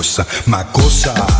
macossa, macossa.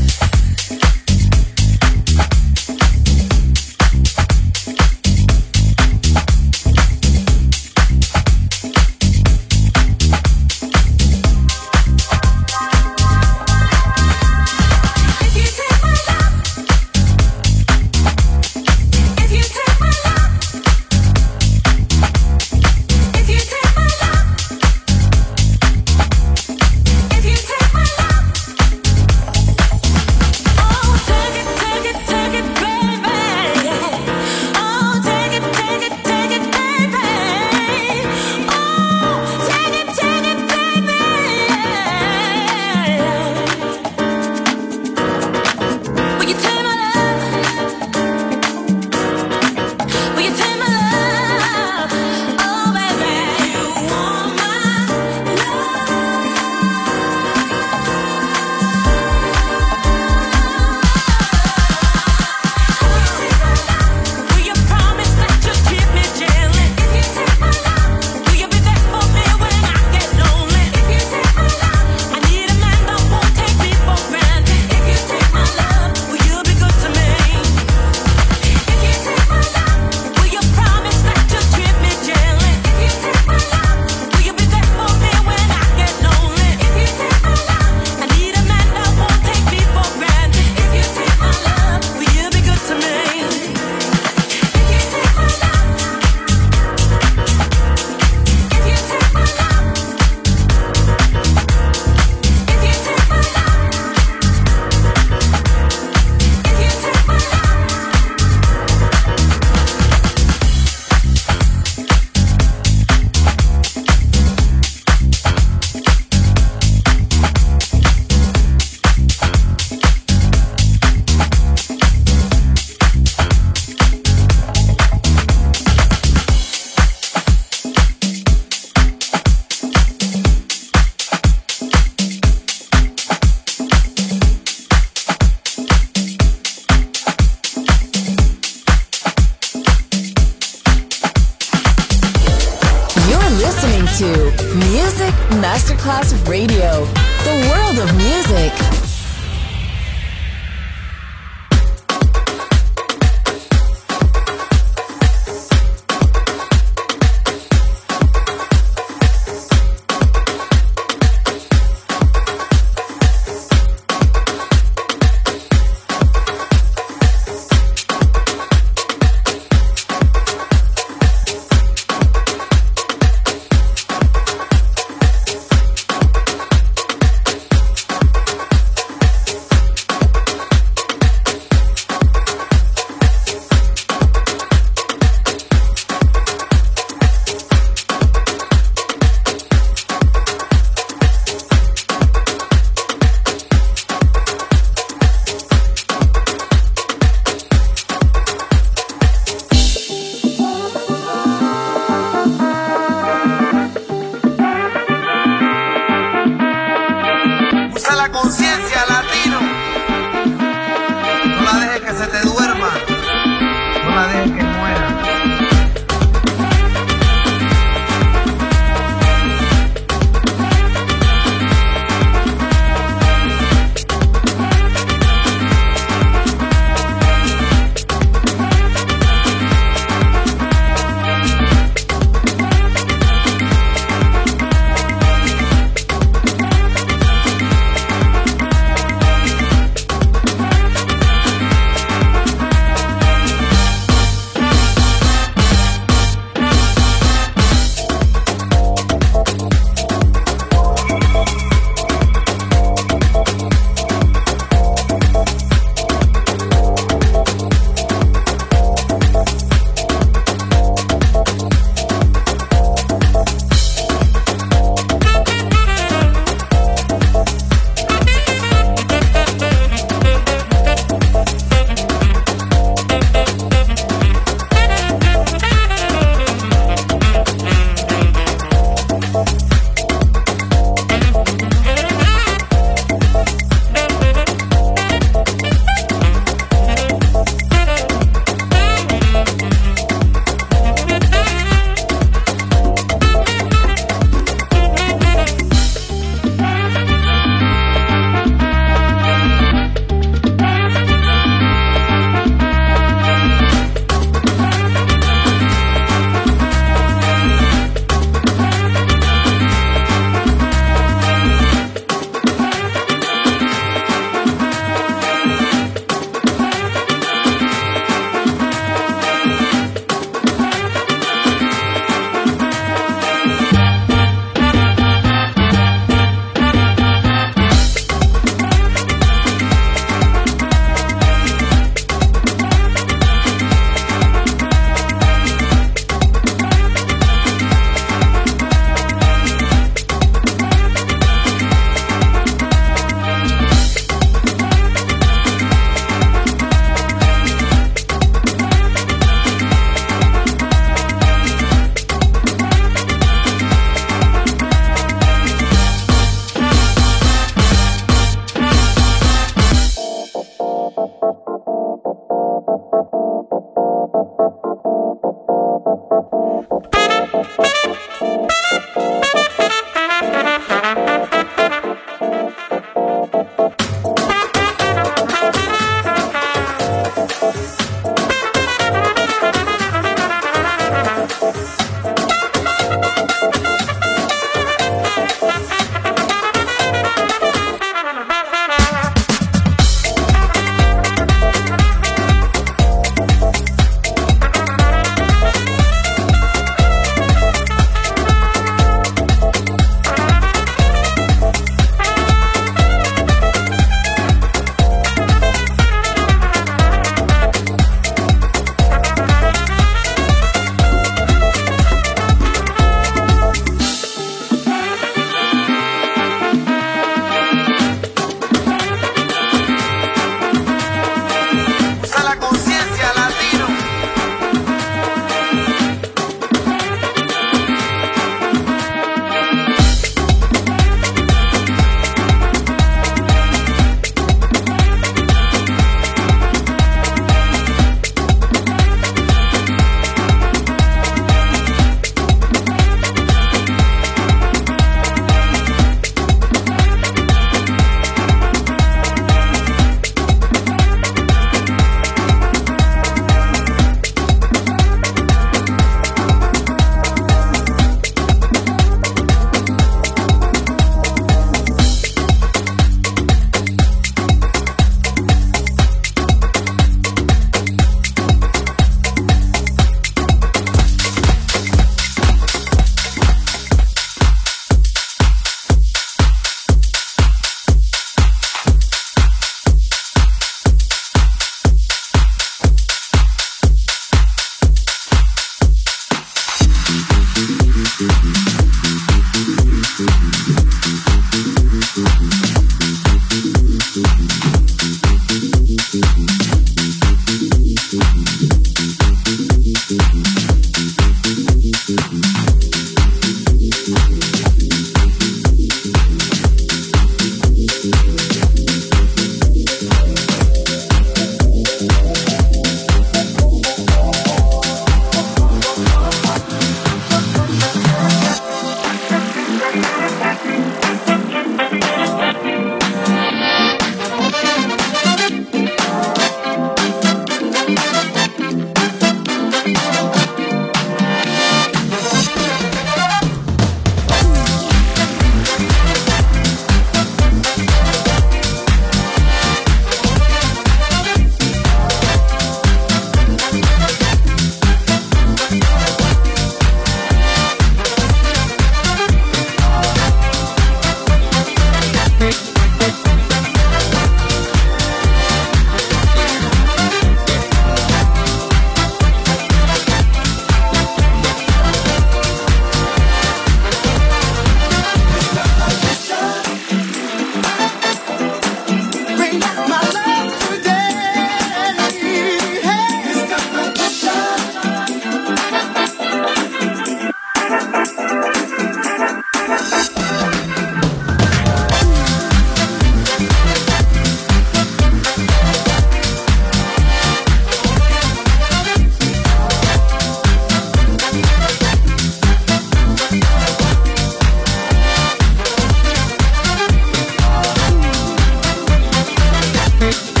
Thank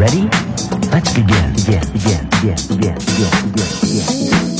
Ready? Let's begin. Begin, begin, begin, begin, begin, begin,